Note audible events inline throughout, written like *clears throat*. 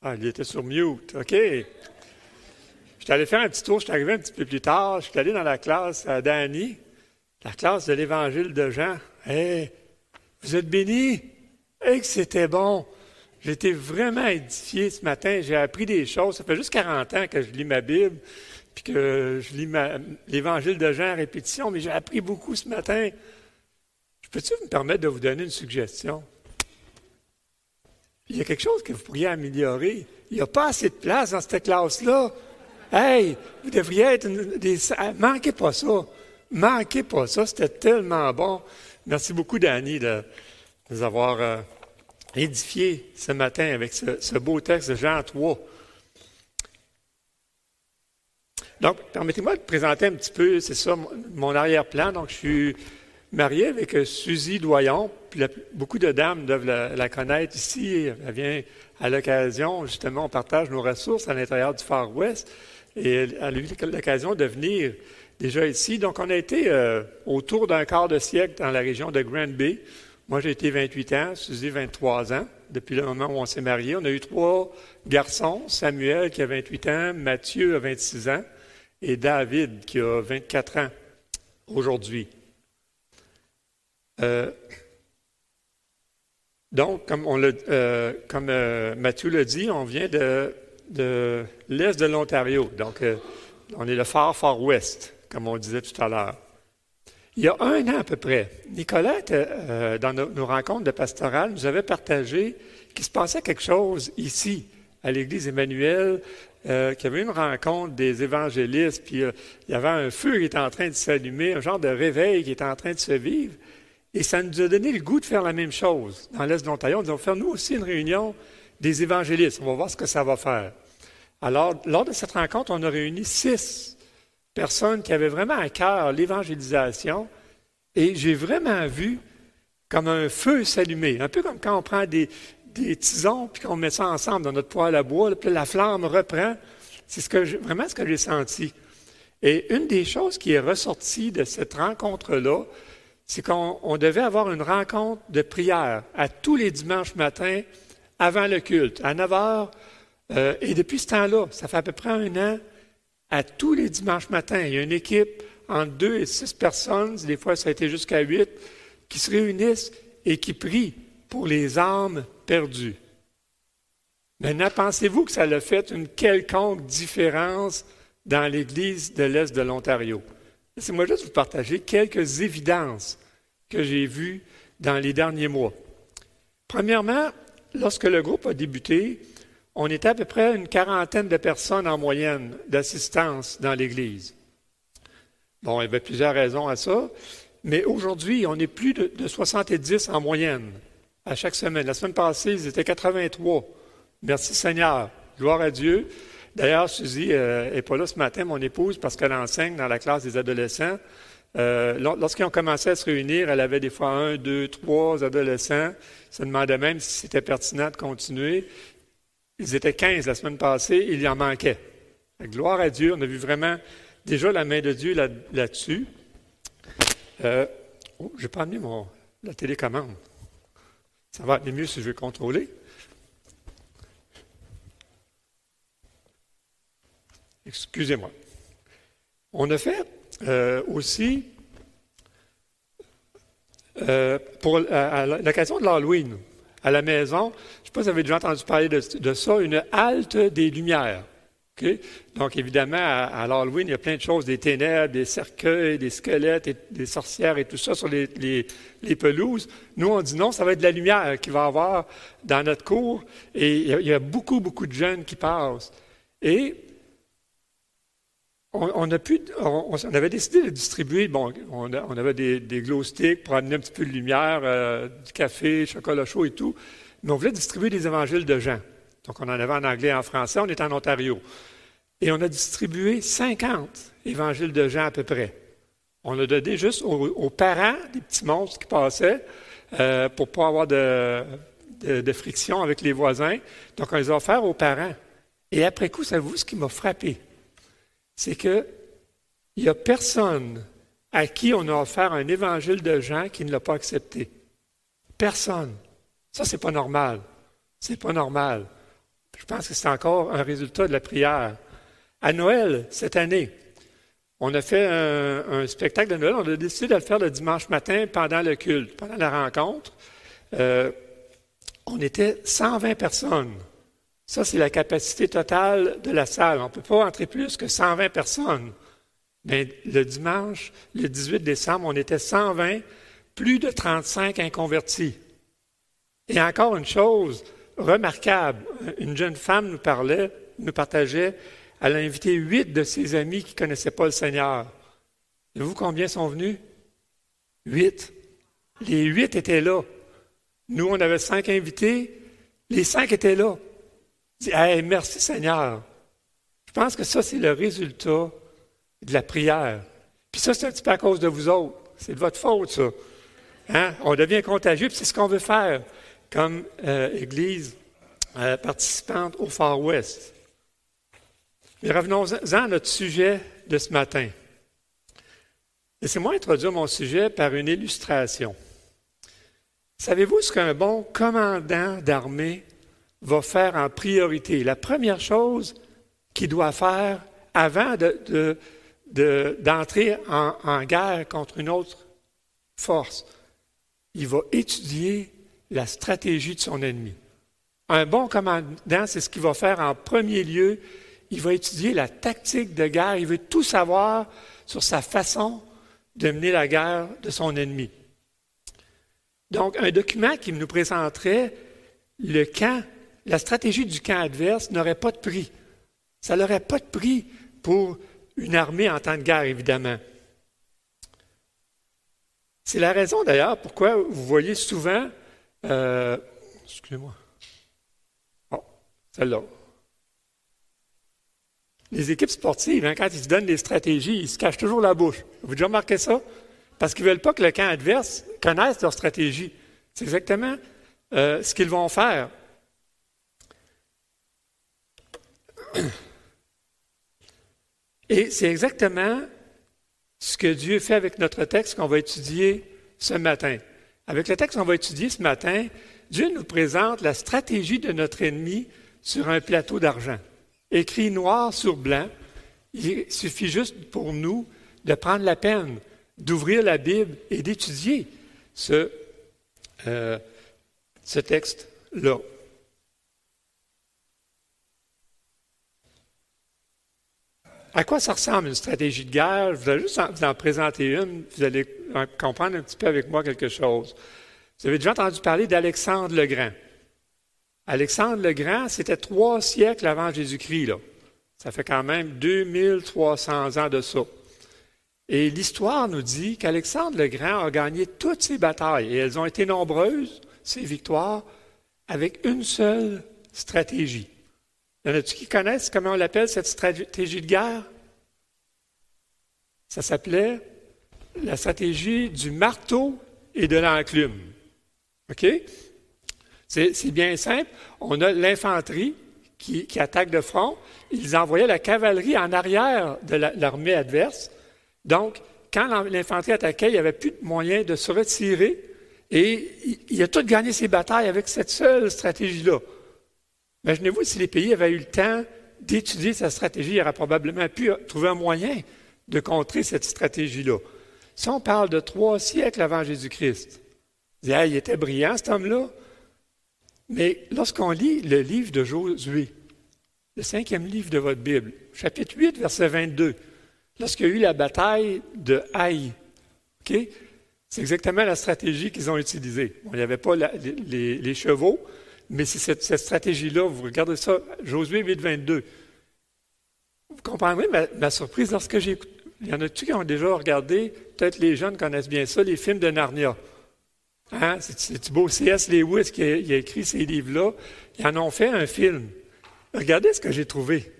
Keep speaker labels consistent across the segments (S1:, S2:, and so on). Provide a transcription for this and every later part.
S1: Ah, il était sur mute. OK. Je suis allé faire un petit tour. Je suis arrivé un petit peu plus tard. Je suis allé dans la classe à Danny, la classe de l'Évangile de Jean. Hé, vous êtes bénis? Hé, que c'était bon. J'étais vraiment édifié ce matin. J'ai appris des choses. Ça fait juste 40 ans que je lis ma Bible, puis que je lis l'Évangile de Jean à répétition, mais j'ai appris beaucoup ce matin. Peux-tu me permettre de vous donner une suggestion? Il y a quelque chose que vous pourriez améliorer. Il n'y a pas assez de place dans cette classe-là. Hey, vous devriez être des. Manquez pas ça. Manquez pas ça. C'était tellement bon. Merci beaucoup, Danny, de, nous avoir euh, édifié ce matin avec ce, beau texte de Jean 3. Donc, permettez-moi de présenter un petit peu, c'est ça, mon arrière-plan. Donc, je suis marié avec euh, Suzy Doyon. Beaucoup de dames doivent la, connaître ici. Elle vient à l'occasion, justement, on partage nos ressources à l'intérieur du Far West. Et elle, a eu l'occasion de venir déjà ici. Donc, on a été euh, autour d'un quart de siècle dans la région de Grand Bay. Moi, j'ai été 28 ans, Suzy 23 ans, depuis le moment où on s'est mariés. On a eu trois garçons, Samuel qui a 28 ans, Mathieu a 26 ans et David qui a 24 ans aujourd'hui. Euh, donc, comme, on euh, comme euh, Mathieu l'a dit, on vient de, l'est de l'Ontario. Donc, on est le Far Far West, comme on disait tout à l'heure. Il y a un an à peu près, Nicolette, dans nos, rencontres de pastoral, nous avait partagé qu'il se passait quelque chose ici, à l'Église Emmanuel, qu'il y avait une rencontre des évangélistes, puis il y avait un feu qui était en train de s'allumer, un genre de réveil qui était en train de se vivre. Et ça nous a donné le goût de faire la même chose dans l'Est de l'Ontario. On va faire nous aussi une réunion des évangélistes. On va voir ce que ça va faire. Alors, lors de cette rencontre, on a réuni six personnes qui avaient vraiment à cœur l'évangélisation. Et j'ai vraiment vu comme un feu s'allumer. Un peu comme quand on prend des, tisons puis qu'on met ça ensemble dans notre poêle à bois, puis la flamme reprend. C'est ce vraiment ce que j'ai senti. Et une des choses qui est ressortie de cette rencontre-là, c'est qu'on devait avoir une rencontre de prière à tous les dimanches matins avant le culte, à 9 heures. Euh, et depuis ce temps-là, ça fait à peu près un an, à tous les dimanches matins, il y a une équipe entre deux et six personnes, des fois ça a été jusqu'à huit, qui se réunissent et qui prient pour les âmes perdues. Maintenant, pensez-vous que ça a fait une quelconque différence dans l'Église de l'Est de l'Ontario? Laissez-moi juste vous partager quelques évidences que j'ai vues dans les derniers mois. Premièrement, lorsque le groupe a débuté, on était à peu près une quarantaine de personnes en moyenne d'assistance dans l'Église. Bon, il y avait plusieurs raisons à ça, mais aujourd'hui, on est plus de, de 70 en moyenne à chaque semaine. La semaine passée, ils étaient 83. Merci Seigneur. Gloire à Dieu. D'ailleurs, Suzy n'est euh, pas là ce matin, mon épouse, parce qu'elle enseigne dans la classe des adolescents. Euh, lorsqu'ils ont commencé à se réunir, elle avait des fois un, deux, trois adolescents. Se demandait même si c'était pertinent de continuer. Ils étaient 15 la semaine passée, il y en manquait. Gloire à Dieu, on a vu vraiment déjà la main de Dieu là-dessus. euh, oh, je n'ai pas amené la télécommande. Ça va aller mieux si je veux contrôler. Excusez-moi. On a fait euh, aussi, euh, pour à, l'occasion de l'Halloween, à la maison, je ne sais pas si vous avez déjà entendu parler de, ça, une halte des lumières. Donc, évidemment, à, l'Halloween, il y a plein de choses, des ténèbres, des cercueils, des squelettes, des sorcières et tout ça sur les, pelouses. Nous, on dit non, ça va être de la lumière qu'il va y avoir dans notre cours. Et il y, a, beaucoup, beaucoup de jeunes qui passent. On, a pu, on, avait décidé de distribuer, bon, on, avait des, glow sticks pour amener un petit peu de lumière, euh, du café, chocolat chaud et tout, mais on voulait distribuer des évangiles de Jean. Donc, on en avait en anglais et en français, on est en Ontario. Et on a distribué 50 évangiles de Jean à peu près. On a donné juste aux, parents des petits monstres qui passaient euh, pour ne pas avoir de, de, friction avec les voisins. Donc, on les a offerts aux parents. Et après coup, savez-vous ce qui m'a frappé? C'est qu'il n'y a personne à qui on a offert un évangile de Jean qui ne l'a pas accepté. Personne. Ça, c'est pas normal. C'est pas normal. Je pense que c'est encore un résultat de la prière. À Noël, cette année, on a fait un, spectacle de Noël. On a décidé de le faire le dimanche matin pendant le culte, pendant la rencontre. Euh, on était 120 personnes. Ça, c'est la capacité totale de la salle. On ne peut pas entrer plus que 120 personnes. Mais le dimanche, le 18 décembre, on était 120, plus de 35 inconvertis. Et encore une chose remarquable, une jeune femme nous parlait, nous partageait, elle a invité huit de ses amis qui ne connaissaient pas le Seigneur. Et vous combien sont venus? Huit. Les huit étaient là. Nous, on avait cinq invités, les cinq étaient là. Dit, hey, merci Seigneur. Je pense que ça, c'est le résultat de la prière. Puis ça, c'est un petit peu à cause de vous autres. C'est de votre faute, ça. Hein? On devient contagieux, puis c'est ce qu'on veut faire comme euh, Église euh, participante au Far West. Mais revenons-en à notre sujet de ce matin. Laissez-moi introduire mon sujet par une illustration. Savez-vous ce qu'un bon commandant d'armée va faire en priorité? La première chose qu'il doit faire avant d'entrer en, en guerre contre une autre force, il va étudier la stratégie de son ennemi. Un bon commandant, c'est ce qu'il va faire en premier lieu. Il va étudier la tactique de guerre. Il veut tout savoir sur sa façon de mener la guerre de son ennemi. Donc, un document qui nous présenterait le camp, la stratégie du camp adverse n'aurait pas de prix. Ça n'aurait pas de prix pour une armée en temps de guerre, évidemment. C'est la raison d'ailleurs pourquoi vous voyez souvent euh, excusez-moi. Oh, celle-là. Les équipes sportives, hein, quand ils se donnent des stratégies, ils se cachent toujours la bouche. Vous avez déjà remarqué ça? Parce qu'ils ne veulent pas que le camp adverse connaisse leur stratégie. C'est exactement euh, ce qu'ils vont faire. *coughs* Et c'est exactement ce que Dieu fait avec notre texte qu'on va étudier ce matin. Avec le texte qu'on va étudier ce matin, Dieu nous présente la stratégie de notre ennemi sur un plateau d'argent. Écrit noir sur blanc, il suffit juste pour nous de prendre la peine d'ouvrir la Bible et d'étudier ce, euh, ce texte-là. À quoi ça ressemble une stratégie de guerre? Je vais juste vous en présenter une, vous allez comprendre un petit peu avec moi quelque chose. Vous avez déjà entendu parler d'Alexandre le Grand. Alexandre le Grand, c'était trois siècles avant Jésus-Christ. Ça fait quand même 2300 ans de ça. Et l'histoire nous dit qu'Alexandre le Grand a gagné toutes ses batailles, et elles ont été nombreuses, ces victoires, avec une seule stratégie. Y en a-tu qui connaissent comment on l'appelle cette stratégie de guerre? Ça s'appelait la stratégie du marteau et de l'enclume. OK? C'est bien simple. On a l'infanterie qui, attaque de front. Ils envoyaient la cavalerie en arrière de l'armée adverse. Donc, quand l'infanterie attaquait, il n'y avait plus de moyen de se retirer. Et il a tout gagné ses batailles avec cette seule stratégie-là. Imaginez-vous si les pays avaient eu le temps d'étudier sa stratégie, il aurait probablement pu trouver un moyen de contrer cette stratégie-là. Si on parle de trois siècles avant Jésus-Christ, il était brillant cet homme-là. Mais lorsqu'on lit le livre de Josué, le cinquième livre de votre Bible, chapitre 8, verset 22, lorsqu'il y a eu la bataille de Haï, c'est exactement la stratégie qu'ils ont utilisée. il n'y avait pas les, chevaux, mais c'est cette, stratégie-là. Vous regardez ça, Josué 8, 22. Vous comprendrez ma, surprise lorsque j'ai Il y en a-tu qui ont déjà regardé, peut-être les jeunes connaissent bien ça, les films de Narnia? Hein? C'est beau? C.S. Lewis qui a, écrit ces livres-là. Ils en ont fait un film. Regardez ce que j'ai trouvé.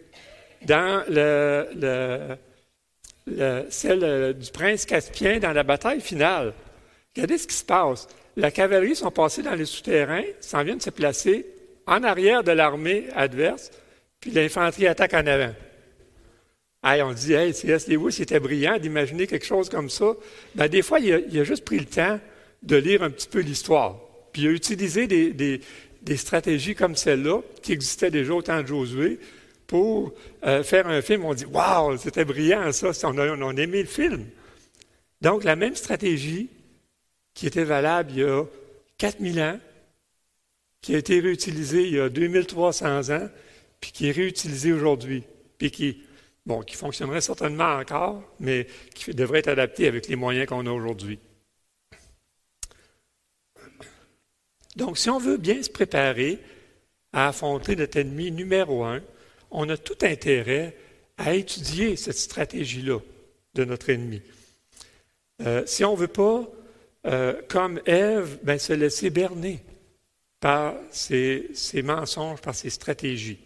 S1: Dans le, celle euh, du prince Caspien dans la bataille finale. Regardez ce qui se passe. La cavalerie sont passés dans les souterrains, s'en viennent se placer en arrière de l'armée adverse, puis l'infanterie attaque en avant. on dit, hey, C.S. Lewis, était brillant d'imaginer quelque chose comme ça. Ben, des fois, il a, juste pris le temps de lire un petit peu l'histoire. Puis il a utilisé des, stratégies comme celle-là, qui existaient déjà au temps de Josué, pour euh, faire un film. On dit Waouh, c'était brillant ça, on on a aimé le film. Donc, la même stratégie qui était valable il y a 4000 ans, qui a été réutilisée il y a 2300 ans, puis qui est réutilisée aujourd'hui, puis qui, bon, qui fonctionnerait certainement encore, mais qui devrait être adapté avec les moyens qu'on a aujourd'hui. Donc, si on veut bien se préparer à affronter notre ennemi numéro un, on a tout intérêt à étudier cette stratégie-là de notre ennemi. Euh, si on ne veut pas, euh, comme Ève, ben, se laisser berner par ses, mensonges, par ses stratégies.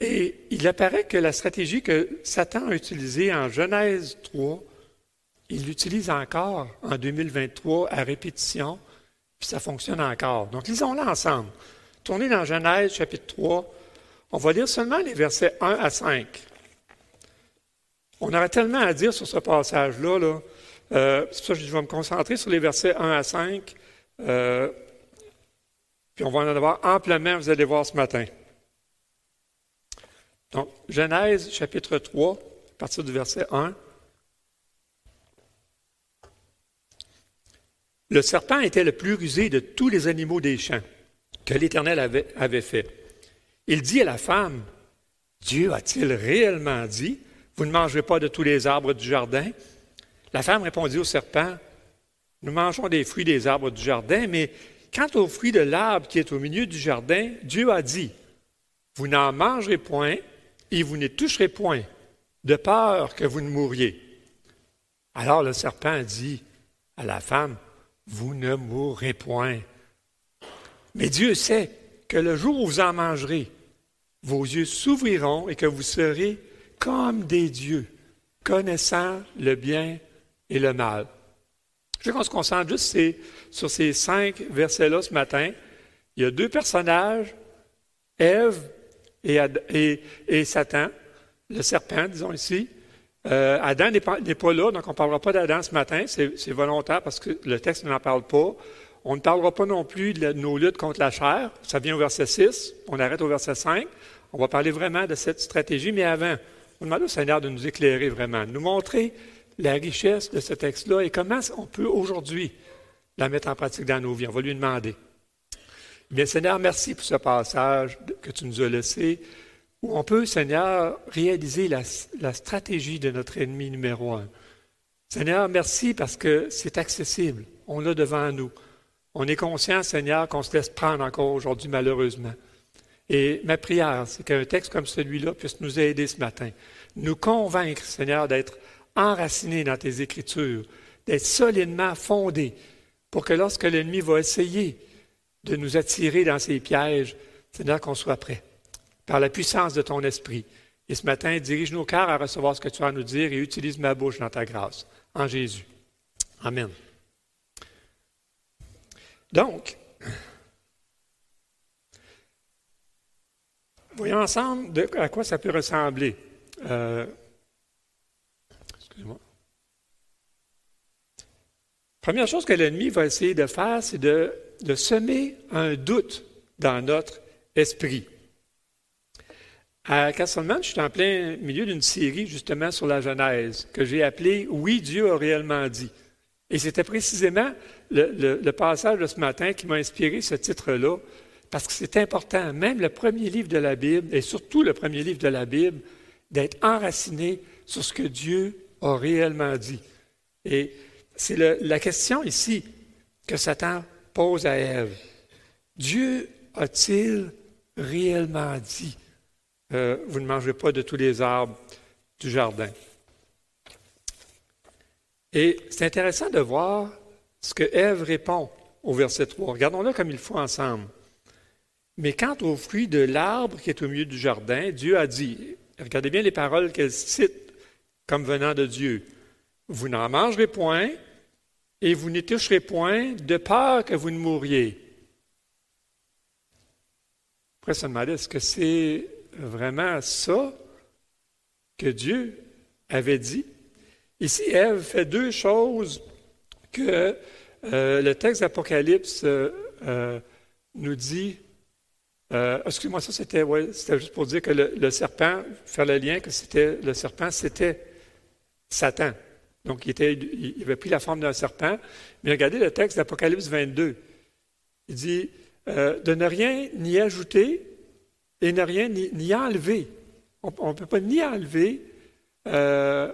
S1: Et il apparaît que la stratégie que Satan a utilisée en Genèse 3, il l'utilise encore en 2023 à répétition puis ça fonctionne encore. Donc, lisons-la ensemble. Tournez dans Genèse chapitre 3. On va lire seulement les versets 1 à 5. On aurait tellement à dire sur ce passage-là. Là. Euh, c'est pour ça que je vais me concentrer sur les versets 1 à 5. Euh, puis on va en avoir amplement, vous allez voir ce matin. Donc, Genèse chapitre 3, à partir du verset 1. Le serpent était le plus rusé de tous les animaux des champs que l'Éternel avait, fait. Il dit à la femme, Dieu a-t-il réellement dit, vous ne mangerez pas de tous les arbres du jardin? La femme répondit au serpent, nous mangeons des fruits des arbres du jardin, mais quant aux fruits de l'arbre qui est au milieu du jardin, Dieu a dit, vous n'en mangerez point et vous ne toucherez point, de peur que vous ne mouriez. Alors le serpent dit à la femme, vous ne mourrez point. Mais Dieu sait que le jour où vous en mangerez, vos yeux s'ouvriront et que vous serez comme des dieux, connaissant le bien et le mal. Je veux qu'on se concentre juste sur ces cinq versets-là ce matin. Il y a deux personnages, Ève et, Satan, le serpent, disons ici. Euh, Adam n'est pas, là, donc on ne parlera pas d'Adam ce matin. C'est volontaire parce que le texte n'en parle pas. On ne parlera pas non plus de, nos luttes contre la chair. Ça vient au verset 6. On arrête au verset 5. On va parler vraiment de cette stratégie, mais avant, on demande au Seigneur de nous éclairer vraiment, de nous montrer la richesse de ce texte-là et comment on peut aujourd'hui la mettre en pratique dans nos vies? On va lui demander. Bien, Seigneur, merci pour ce passage que tu nous as laissé où on peut, Seigneur, réaliser la, stratégie de notre ennemi numéro un. Seigneur, merci parce que c'est accessible. On l'a devant nous. On est conscient, Seigneur, qu'on se laisse prendre encore aujourd'hui, malheureusement. Et ma prière, c'est qu'un texte comme celui-là puisse nous aider ce matin, nous convaincre, Seigneur, d'être enracinés dans tes Écritures, d'être solidement fondés, pour que lorsque l'ennemi va essayer de nous attirer dans ses pièges, Seigneur, qu'on soit prêt par la puissance de ton esprit. Et ce matin, dirige nos cœurs à recevoir ce que tu as à nous dire et utilise ma bouche dans ta grâce. En Jésus. Amen. Donc, voyons ensemble à quoi ça peut ressembler. Euh, Première chose que l'ennemi va essayer de faire, c'est de, semer un doute dans notre esprit. À Castleman, je suis en plein milieu d'une série justement sur la Genèse que j'ai appelée Oui, Dieu a réellement dit. Et c'était précisément le, passage de ce matin qui m'a inspiré ce titre-là, parce que c'est important, même le premier livre de la Bible, et surtout le premier livre de la Bible, d'être enraciné sur ce que Dieu a réellement dit. Et c'est la question ici que Satan pose à Ève. Dieu a-t-il réellement dit? Euh, vous ne mangez pas de tous les arbres du jardin? Et c'est intéressant de voir ce que Ève répond au verset 3. Regardons-le comme il faut ensemble. Mais quant au fruit de l'arbre qui est au milieu du jardin, Dieu a dit, regardez bien les paroles qu'elle cite comme venant de Dieu, vous n'en mangerez point et vous n'y toucherez point de peur que vous ne mouriez. Après se demander, est-ce que c'est vraiment ça que Dieu avait dit? Ici, Ève fait deux choses que euh, le texte d'Apocalypse euh, nous dit, euh, excuse-moi, ça c'était juste pour dire que le, serpent, faire le lien que c'était le serpent, c'était Satan. Donc il, il avait pris la forme d'un serpent. Mais regardez le texte d'Apocalypse 22. Il dit euh, de ne rien ni ajouter et ne rien ni, enlever. On ne peut pas ni enlever euh,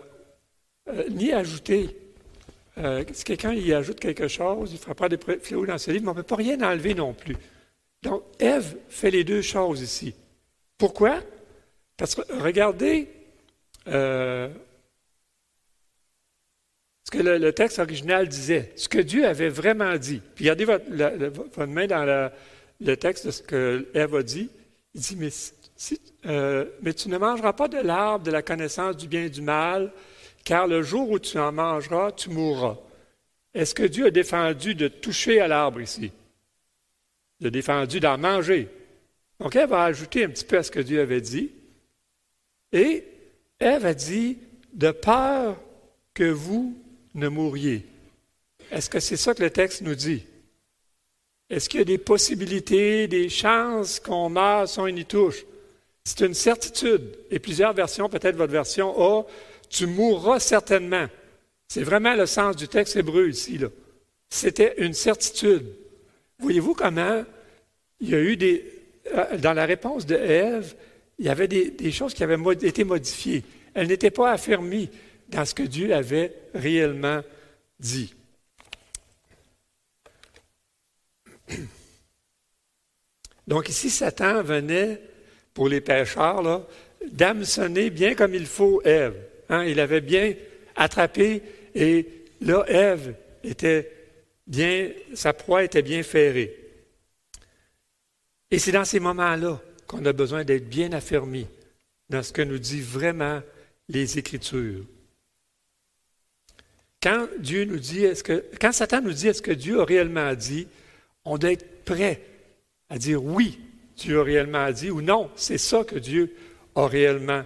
S1: ni ajouter. si quelqu'un y ajoute quelque chose, il ne fera pas des fléaux dans ce livre, mais on ne peut pas rien enlever non plus. Donc, Ève fait les deux choses ici. Pourquoi? Parce que regardez euh, que le, texte original disait, ce que Dieu avait vraiment dit. Puis regardez votre, main dans le texte de ce que Ève a dit. Il dit, mais, euh, mais tu ne mangeras pas de l'arbre de la connaissance du bien et du mal, car le jour où tu en mangeras, tu mourras. Est-ce que Dieu a défendu de toucher à l'arbre ici? de défendu d'en manger. Donc, elle va ajouter un petit peu à ce que Dieu avait dit. Et Ève a dit, de peur que vous ne mouriez. Est-ce que c'est ça que le texte nous dit? Est-ce qu'il y a des possibilités, des chances qu'on meure sans une touche? C'est une certitude. Et plusieurs versions, peut-être votre version A, tu mourras certainement. C'est vraiment le sens du texte hébreu ici. C'était une certitude. Voyez-vous comment il y a eu des. Euh, dans la réponse de Ève, il y avait des, choses qui avaient été modifiées. Elle n'était pas affermie dans ce que Dieu avait réellement dit. *clears throat* Donc ici, Satan venait pour les pécheurs d'hameçonner bien comme il faut Ève. Hein. Il avait bien attrapé et là, Ève était bien, sa proie était bien ferrée. Et c'est dans ces moments-là qu'on a besoin d'être bien affermi dans ce que nous dit vraiment les Écritures. Quand Dieu nous dit, est-ce que, quand Satan nous dit est-ce que Dieu a réellement dit, on doit être prêt à dire oui, Dieu a réellement dit, ou non, c'est ça que Dieu a réellement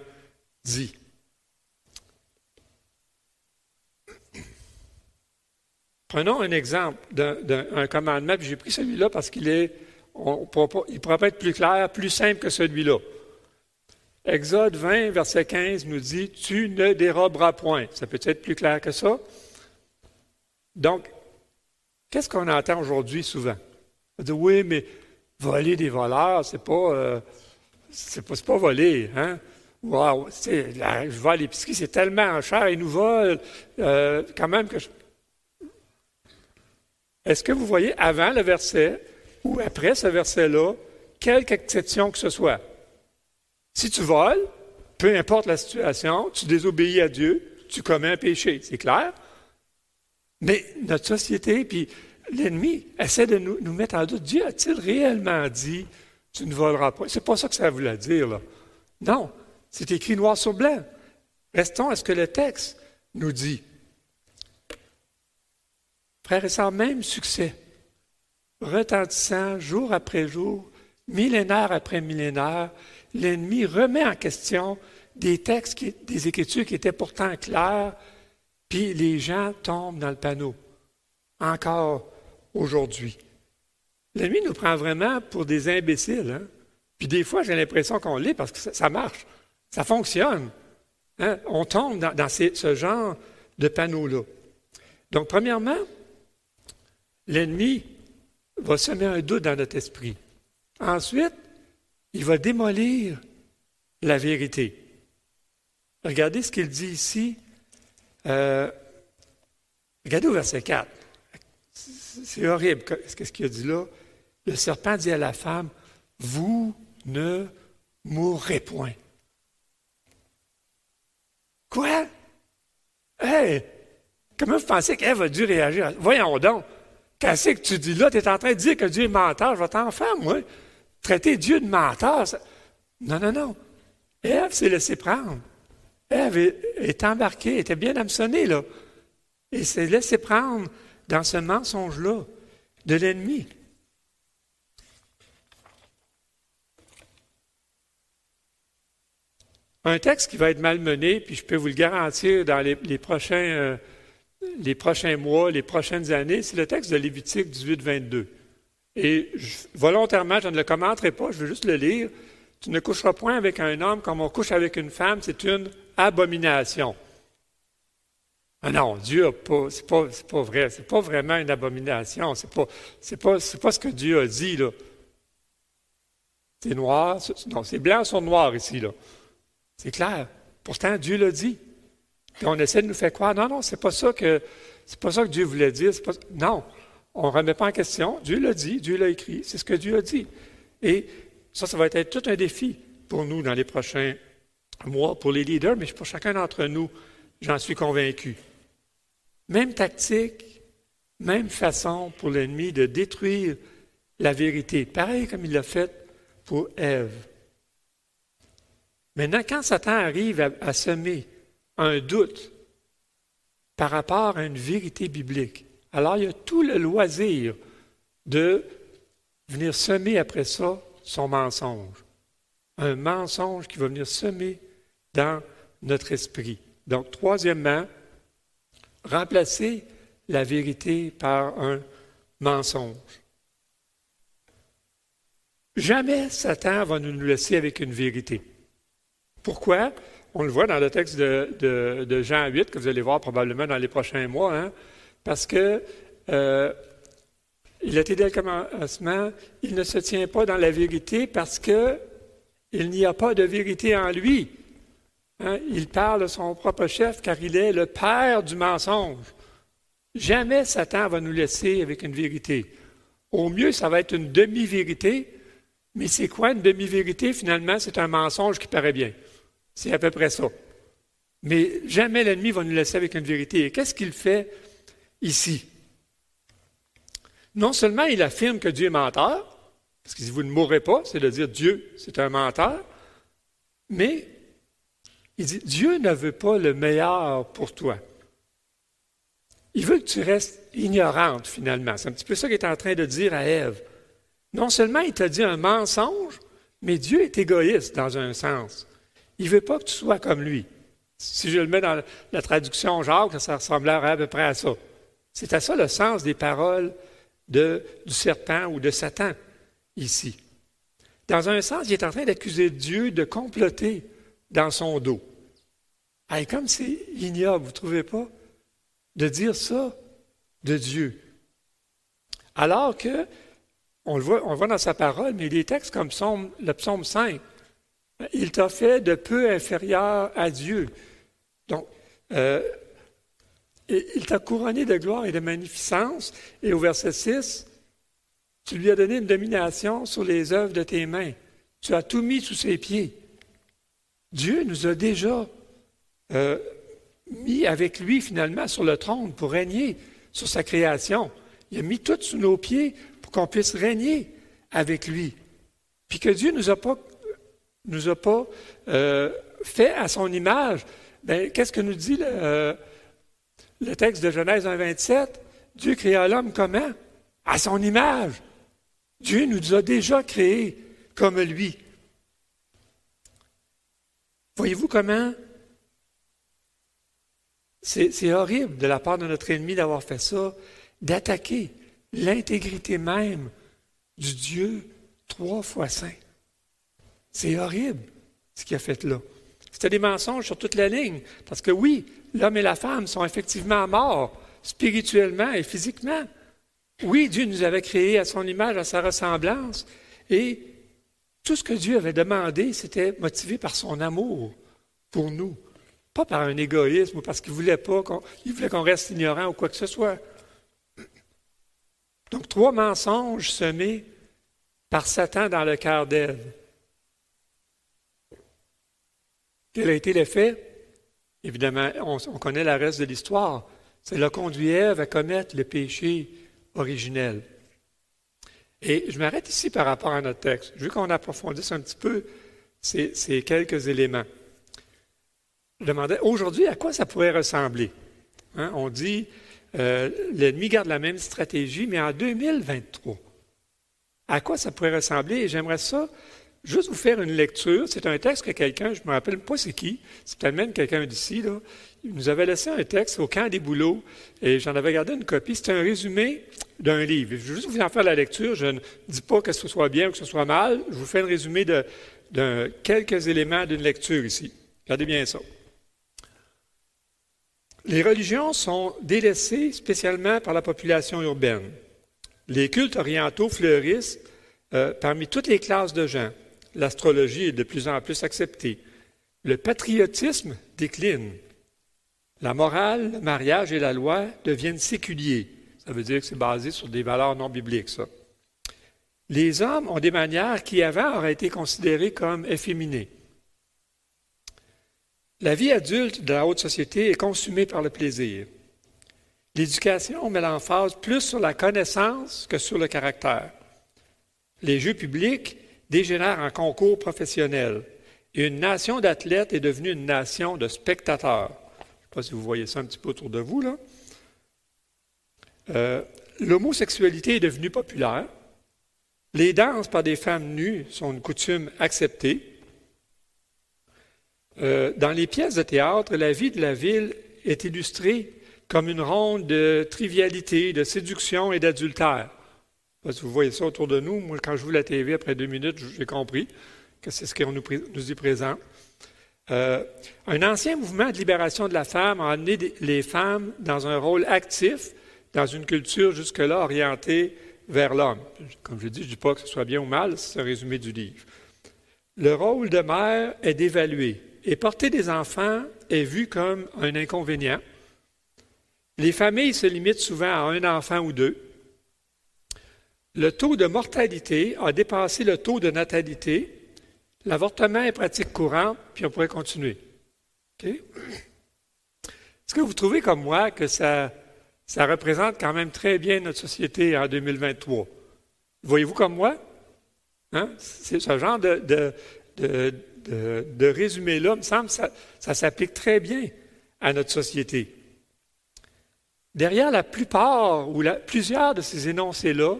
S1: dit. Prenons un exemple d'un commandement, puis j'ai pris celui-là parce qu'il est, il pourrait pas être plus clair, plus simple que celui-là. Exode 20, verset 15 nous dit Tu ne déroberas point. Ça peut être plus clair que ça? Donc, qu'est-ce qu'on entend aujourd'hui souvent? On dit Oui, mais voler des voleurs, c'est pas, euh, c'est pas, voler. Hein? Wow, je vais à l'épicerie, c'est tellement cher, ils nous volent, euh, quand même que je, est-ce que vous voyez avant le verset ou après ce verset-là quelque exception que ce soit? Si tu voles, peu importe la situation, tu désobéis à Dieu, tu commets un péché, c'est clair? Mais notre société, puis l'ennemi, essaie de nous, mettre en doute. Dieu a-t-il réellement dit, tu ne voleras pas? C'est pas ça que ça voulait dire, là. Non, c'est écrit noir sur blanc. Restons à ce que le texte nous dit. Frères et sœurs, même succès, retentissant jour après jour, millénaire après millénaire, l'ennemi remet en question des textes, des Écritures qui étaient pourtant clairs, puis les gens tombent dans le panneau, encore aujourd'hui. L'ennemi nous prend vraiment pour des imbéciles. Hein? Puis des fois, j'ai l'impression qu'on l'est parce que ça, marche, ça fonctionne. Hein? On tombe dans, ce genre de panneau-là. Donc, premièrement, l'ennemi va semer un doute dans notre esprit. Ensuite, il va démolir la vérité. Regardez ce qu'il dit ici. Euh, regardez au verset 4. C'est horrible. Qu'est-ce qu'il a dit là? Le serpent dit à la femme, vous ne mourrez point. Quoi? Hé! comment vous pensez qu'elle va dû réagir? Voyons donc. Qu'est-ce que tu dis là? Tu es en train de dire que Dieu est menteur. Je vais t'en faire, moi. Traiter Dieu de menteur. Non, non, non. Ève s'est laissée prendre. Ève est, embarquée, était bien hameçonnée, là. Et s'est laissée prendre dans ce mensonge-là de l'ennemi. Un texte qui va être malmené, puis je peux vous le garantir dans les, prochains. Euh, les prochains mois, les prochaines années, c'est le texte de Lévitique 18-22. Et volontairement, je ne le commenterai pas, je veux juste le lire. Tu ne coucheras point avec un homme comme on couche avec une femme, c'est une abomination. Ah non, Dieu pas, c'est pas, pas vrai, c'est pas vraiment une abomination, pas, c'est pas, pas ce que Dieu a dit, là. C'est noir, non, c'est blanc sur noir ici, là. C'est clair. Pourtant, Dieu l'a dit. Puis on essaie de nous faire croire, non, non, c'est pas ça que, pas ça que Dieu voulait dire. Non, on ne remet pas en question. Dieu l'a dit, Dieu l'a écrit, c'est ce que Dieu a dit. Et ça, ça va être tout un défi pour nous dans les prochains mois, pour les leaders, mais pour chacun d'entre nous, j'en suis convaincu. Même tactique, même façon pour l'ennemi de détruire la vérité, pareil comme il l'a fait pour Ève. Maintenant, quand Satan arrive à, semer un doute par rapport à une vérité biblique, alors il y a tout le loisir de venir semer après ça son mensonge. Un mensonge qui va venir semer dans notre esprit. Donc, troisièmement, remplacer la vérité par un mensonge. Jamais Satan va nous laisser avec une vérité. Pourquoi? On le voit dans le texte de, Jean 8, que vous allez voir probablement dans les prochains mois, hein, parce que il a été dès le commencement, il ne se tient pas dans la vérité parce qu'il n'y a pas de vérité en lui. Hein, il parle de son propre chef car il est le père du mensonge. Jamais Satan va nous laisser avec une vérité. Au mieux, ça va être une demi-vérité, mais c'est quoi une demi-vérité? Finalement, c'est un mensonge qui paraît bien. C'est à peu près ça. Mais jamais l'ennemi va nous laisser avec une vérité. Et qu'est-ce qu'il fait ici? Non seulement il affirme que Dieu est menteur, parce qu'il dit vous ne mourrez pas, c'est de dire Dieu, c'est un menteur, mais il dit, Dieu ne veut pas le meilleur pour toi. Il veut que tu restes ignorante finalement. C'est un petit peu ça qu'il est en train de dire à Ève. Non seulement il t'a dit un mensonge, mais Dieu est égoïste dans un sens. Il ne veut pas que tu sois comme lui. Si je le mets dans la traduction Jacques, ça ressemblerait à peu près à ça. C'est à ça le sens des paroles de, du serpent ou de Satan ici. Dans un sens, il est en train d'accuser Dieu de comploter dans son dos. comme c'est ignoble, vous ne trouvez pas, de dire ça de Dieu? Alors que, on le voit, on voit dans sa parole, mais les textes comme le psaume 5, il t'a fait de peu inférieur à Dieu. Donc, euh, il t'a couronné de gloire et de magnificence. Et au verset 6, tu lui as donné une domination sur les œuvres de tes mains. Tu as tout mis sous ses pieds. Dieu nous a déjà euh, mis avec lui finalement sur le trône pour régner sur sa création. Il a mis tout sous nos pieds pour qu'on puisse régner avec lui. Puis que Dieu nous a pas, nous a pas euh, fait à son image. Ben, qu'est-ce que nous dit le, le texte de Genèse 1, 27? Dieu créa l'homme comment? À son image. Dieu nous a déjà créés comme lui. Voyez-vous comment c'est horrible de la part de notre ennemi d'avoir fait ça, d'attaquer l'intégrité même du Dieu trois fois saint. C'est horrible ce qu'il a fait là. C'était des mensonges sur toute la ligne. Parce que oui, l'homme et la femme sont effectivement morts, spirituellement et physiquement. Oui, Dieu nous avait créés à son image, à sa ressemblance. Et tout ce que Dieu avait demandé, c'était motivé par son amour pour nous. Pas par un égoïsme ou parce qu'il voulait pas qu'on, voulait qu'on reste ignorant ou quoi que ce soit. Donc, trois mensonges semés par Satan dans le cœur d'Ève. Quel a été l'effet? Évidemment, on, on, connaît la reste de l'histoire. C'est l'a conduit Ève à commettre le péché originel. Et je m'arrête ici par rapport à notre texte. Je veux qu'on approfondisse un petit peu ces, quelques éléments. Je demandais aujourd'hui à quoi ça pourrait ressembler? Hein, on dit euh, l'ennemi garde la même stratégie, mais en 2023. À quoi ça pourrait ressembler? Et j'aimerais ça juste vous faire une lecture. C'est un texte que quelqu'un, je ne me rappelle pas c'est qui, c'est peut-être même quelqu'un d'ici, il nous avait laissé un texte au camp des boulots et j'en avais gardé une copie. C'est un résumé d'un livre. Je vais juste vous en faire la lecture. Je ne dis pas que ce soit bien ou que ce soit mal. Je vous fais un résumé de, quelques éléments d'une lecture ici. Regardez bien ça. Les religions sont délaissées spécialement par la population urbaine. Les cultes orientaux fleurissent euh, parmi toutes les classes de gens. L'astrologie est de plus en plus acceptée. Le patriotisme décline. La morale, le mariage et la loi deviennent séculiers. Ça veut dire que c'est basé sur des valeurs non bibliques, ça. Les hommes ont des manières qui avant auraient été considérées comme efféminées. La vie adulte de la haute société est consumée par le plaisir. L'éducation met l'emphase plus sur la connaissance que sur le caractère. Les jeux publics dégénèrent en concours professionnel et une nation d'athlètes est devenue une nation de spectateurs. Je ne sais pas si vous voyez ça un petit peu autour de vous. là. Euh, l'homosexualité est devenue populaire. Les danses par des femmes nues sont une coutume acceptée. Euh, dans les pièces de théâtre, la vie de la ville est illustrée comme une ronde de trivialité, de séduction et d'adultère. Vous voyez ça autour de nous. Moi, quand je vois la TV, après deux minutes, j'ai compris que c'est ce qu'on nous, nous, y présente. Euh, un ancien mouvement de libération de la femme a amené les femmes dans un rôle actif dans une culture jusque-là orientée vers l'homme. Comme je dis, je ne dis pas que ce soit bien ou mal, c'est un résumé du livre. Le rôle de mère est dévalué. Et porter des enfants est vu comme un inconvénient. Les familles se limitent souvent à un enfant ou deux. Le taux de mortalité a dépassé le taux de natalité. L'avortement est pratique courante, puis on pourrait continuer. Est-ce que vous trouvez comme moi que ça, ça représente quand même très bien notre société en 2023? Voyez-vous comme moi? Hein? Ce genre de, de, de, résumé-là, me semble, ça, ça s'applique très bien à notre société. Derrière la plupart ou plusieurs de ces énoncés-là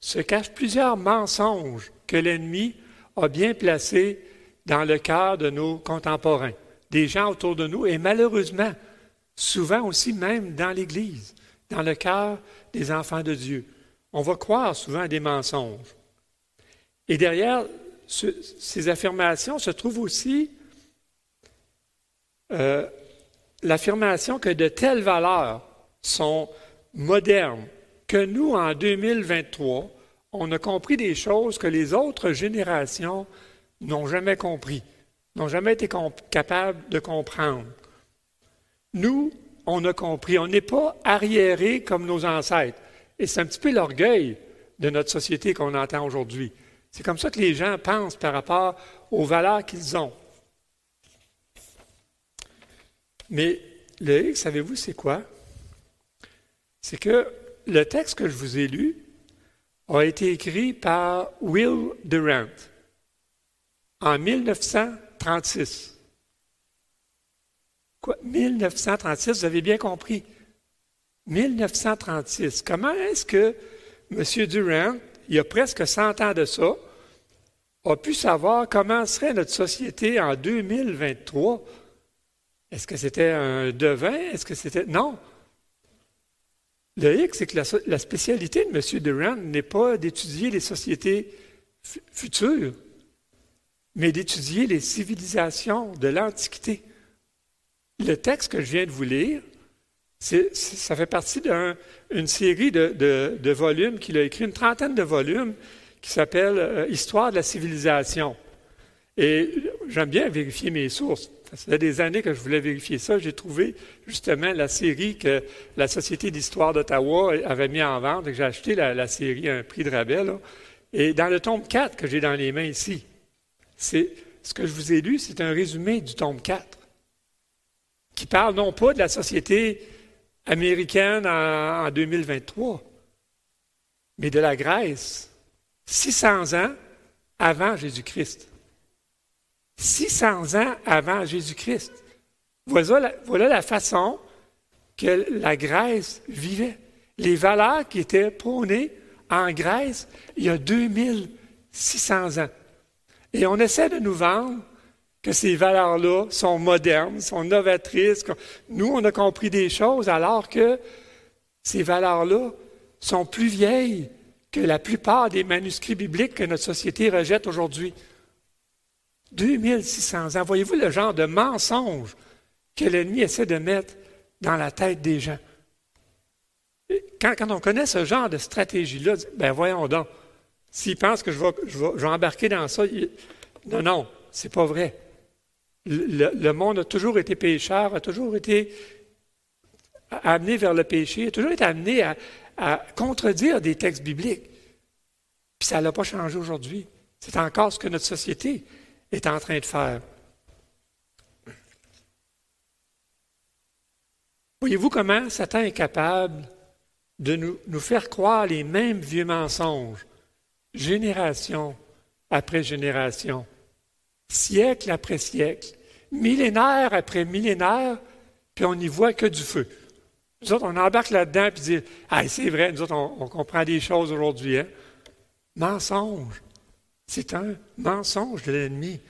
S1: se cachent plusieurs mensonges que l'ennemi a bien placés dans le cœur de nos contemporains, des gens autour de nous, et malheureusement, souvent aussi même dans l'Église, dans le cœur des enfants de Dieu. On va croire souvent à des mensonges. Et derrière ces affirmations se trouve aussi euh, l'affirmation que de telles valeurs sont modernes, que nous, en 2023, on a compris des choses que les autres générations n'ont jamais compris, n'ont jamais été capables de comprendre. Nous, on a compris, on n'est pas arriérés comme nos ancêtres. Et c'est un petit peu l'orgueil de notre société qu'on entend aujourd'hui. C'est comme ça que les gens pensent par rapport aux valeurs qu'ils ont. Mais le X, savez-vous, c'est quoi? C'est que le texte que je vous ai lu a été écrit par Will Durant en 1936. Quoi? 1936, vous avez bien compris. 1936. Comment est-ce que M. Durant il y a presque 100 ans de ça, a pu savoir comment serait notre société en 2023. Est-ce que c'était un devin? Est-ce que c'était. Non. Le hic, c'est que la, spécialité de M. Durand n'est pas d'étudier les sociétés futures, mais d'étudier les civilisations de l'Antiquité. Le texte que je viens de vous lire, ça fait partie d'une série de, volumes qu'il a écrit, une trentaine de volumes, qui s'appelle euh, Histoire de la civilisation. Et j'aime bien vérifier mes sources. Ça fait des années que je voulais vérifier ça. J'ai trouvé justement la série que la Société d'histoire d'Ottawa avait mis en vente et j'ai acheté la, série à un prix de rabais. Et dans le tome 4 que j'ai dans les mains ici, c'est ce que je vous ai lu, c'est un résumé du tome 4 qui parle non pas de la société américaine en, 2023, mais de la Grèce, 600 ans avant Jésus-Christ. 600 ans avant Jésus-Christ. Voilà la, voilà la façon que la Grèce vivait. Les valeurs qui étaient prônées en Grèce il y a 2600 ans. Et on essaie de nous vendre que ces valeurs-là sont modernes, sont novatrices. Nous, on a compris des choses alors que ces valeurs-là sont plus vieilles que la plupart des manuscrits bibliques que notre société rejette aujourd'hui. 2600 ans. Voyez-vous le genre de mensonge que l'ennemi essaie de mettre dans la tête des gens? Quand, on connaît ce genre de stratégie-là, ben voyons donc, s'ils pensent que je vais, embarquer dans ça, non, non, c'est pas vrai. Le, monde a toujours été pécheur, a toujours été amené vers le péché, a toujours été amené à, contredire des textes bibliques. Puis ça n'a pas changé aujourd'hui. C'est encore ce que notre société est en train de faire. Voyez-vous comment Satan est capable de nous, faire croire les mêmes vieux mensonges, génération après génération, siècle après siècle, millénaire après millénaire, puis on n'y voit que du feu. Nous autres, on embarque là-dedans et dit Ah, c'est vrai, nous autres, on, comprend des choses aujourd'hui. Hein? Mensonge. C'est un mensonge de l'ennemi.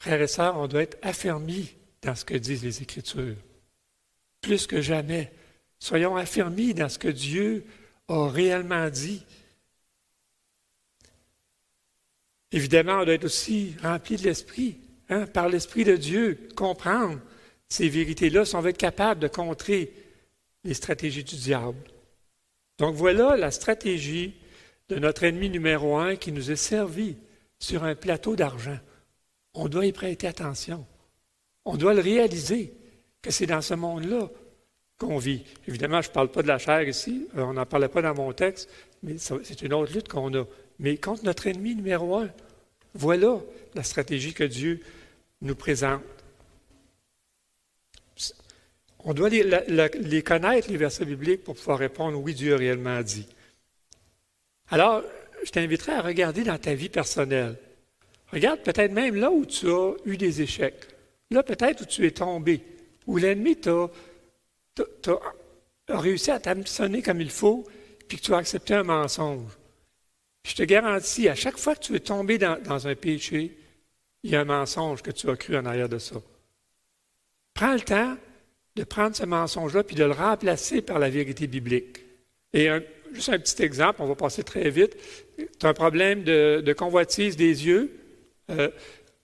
S1: Frères et sœurs, on doit être affermis dans ce que disent les Écritures. Plus que jamais, soyons affermis dans ce que Dieu a réellement dit. Évidemment, on doit être aussi rempli de l'Esprit, hein, par l'Esprit de Dieu, comprendre ces vérités-là, si on va être capable de contrer les stratégies du diable. Donc voilà la stratégie de notre ennemi numéro un qui nous est servi sur un plateau d'argent. On doit y prêter attention. On doit le réaliser que c'est dans ce monde-là qu'on vit. Évidemment, je ne parle pas de la chair ici, euh, on n'en parlait pas dans mon texte, mais c'est une autre lutte qu'on a. Mais contre notre ennemi numéro un, voilà la stratégie que Dieu nous présente. On doit les, connaître, les versets bibliques, pour pouvoir répondre oui, Dieu a réellement dit. Alors, je t'inviterai à regarder dans ta vie personnelle. Regarde peut-être même là où tu as eu des échecs. Là, peut-être où tu es tombé, où l'ennemi t'a, réussi à t'amener comme il faut, puis que tu as accepté un mensonge. Je te garantis, à chaque fois que tu es tombé dans, un péché, il y a un mensonge que tu as cru en arrière de ça. Prends le temps de prendre ce mensonge-là puis de le remplacer par la vérité biblique. Et juste un petit exemple, on va passer très vite. Tu as un problème de, convoitise des yeux. Euh,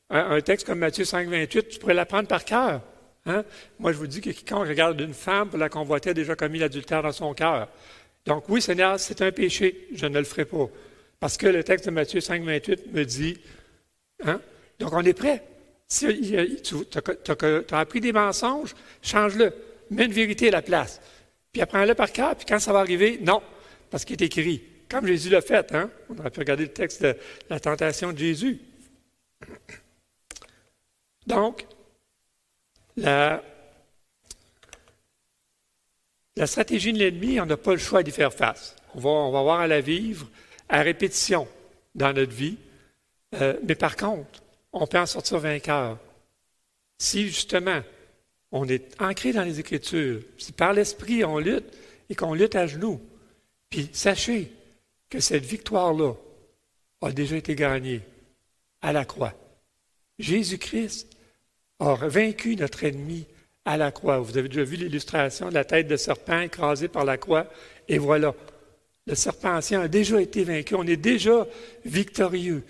S1: un, texte comme Matthieu 5, 28, tu pourrais l'apprendre par cœur. Hein? Moi, je vous dis que quiconque regarde une femme pour la convoiter a déjà commis l'adultère dans son cœur. Donc oui, Seigneur, c'est un péché, je ne le ferai pas. Parce que le texte de Matthieu 5, 28 me dit, hein? donc on est prêt. Si tu as, appris des mensonges, change-le. Mets une vérité à la place. Puis apprends-le par cœur, puis quand ça va arriver, non, parce qu'il est écrit. Comme Jésus l'a fait, hein? on aurait pu regarder le texte de la tentation de Jésus. Donc, la, stratégie de l'ennemi, on n'a pas le choix d'y faire face. On va, on va avoir à la vivre à répétition dans notre vie. Euh, mais par contre, on peut en sortir vainqueur. Si justement on est ancré dans les Écritures, si par l'Esprit on lutte et qu'on lutte à genoux, puis sachez que cette victoire-là a déjà été gagnée à la croix. Jésus-Christ a vaincu notre ennemi à la croix. Vous avez déjà vu l'illustration de la tête de serpent écrasée par la croix, et voilà, le serpent ancien a déjà été vaincu, on est déjà victorieux.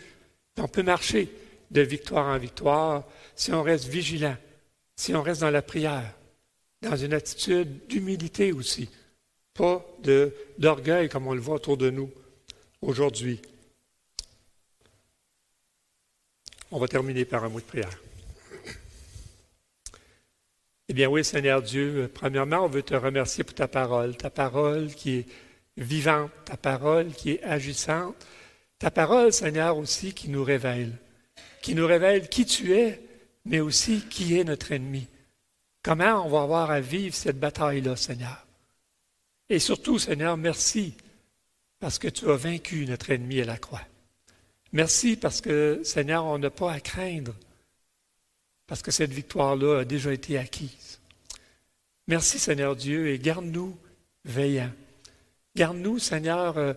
S1: On peut marcher de victoire en victoire si on reste vigilant, si on reste dans la prière, dans une attitude d'humilité aussi, pas d'orgueil comme on le voit autour de nous aujourd'hui. On va terminer par un mot de prière. Eh bien oui, Seigneur Dieu, premièrement, on veut te remercier pour ta parole, ta parole qui est vivante, ta parole qui est agissante, ta parole, Seigneur, aussi qui nous révèle qui nous révèle qui tu es, mais aussi qui est notre ennemi. Comment on va avoir à vivre cette bataille-là, Seigneur? Et surtout, Seigneur, merci parce que tu as vaincu notre ennemi à la croix. Merci parce que, Seigneur, on n'a pas à craindre, parce que cette victoire-là a déjà été acquise. Merci, Seigneur Dieu, et garde-nous veillants. Garde-nous, Seigneur, euh,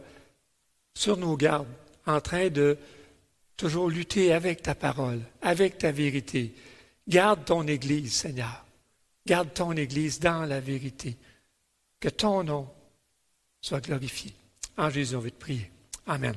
S1: sur nos gardes, en train de Toujours lutter avec ta parole, avec ta vérité. Garde ton Église, Seigneur. Garde ton Église dans la vérité. Que ton nom soit glorifié. En Jésus, on veut te prier. Amen.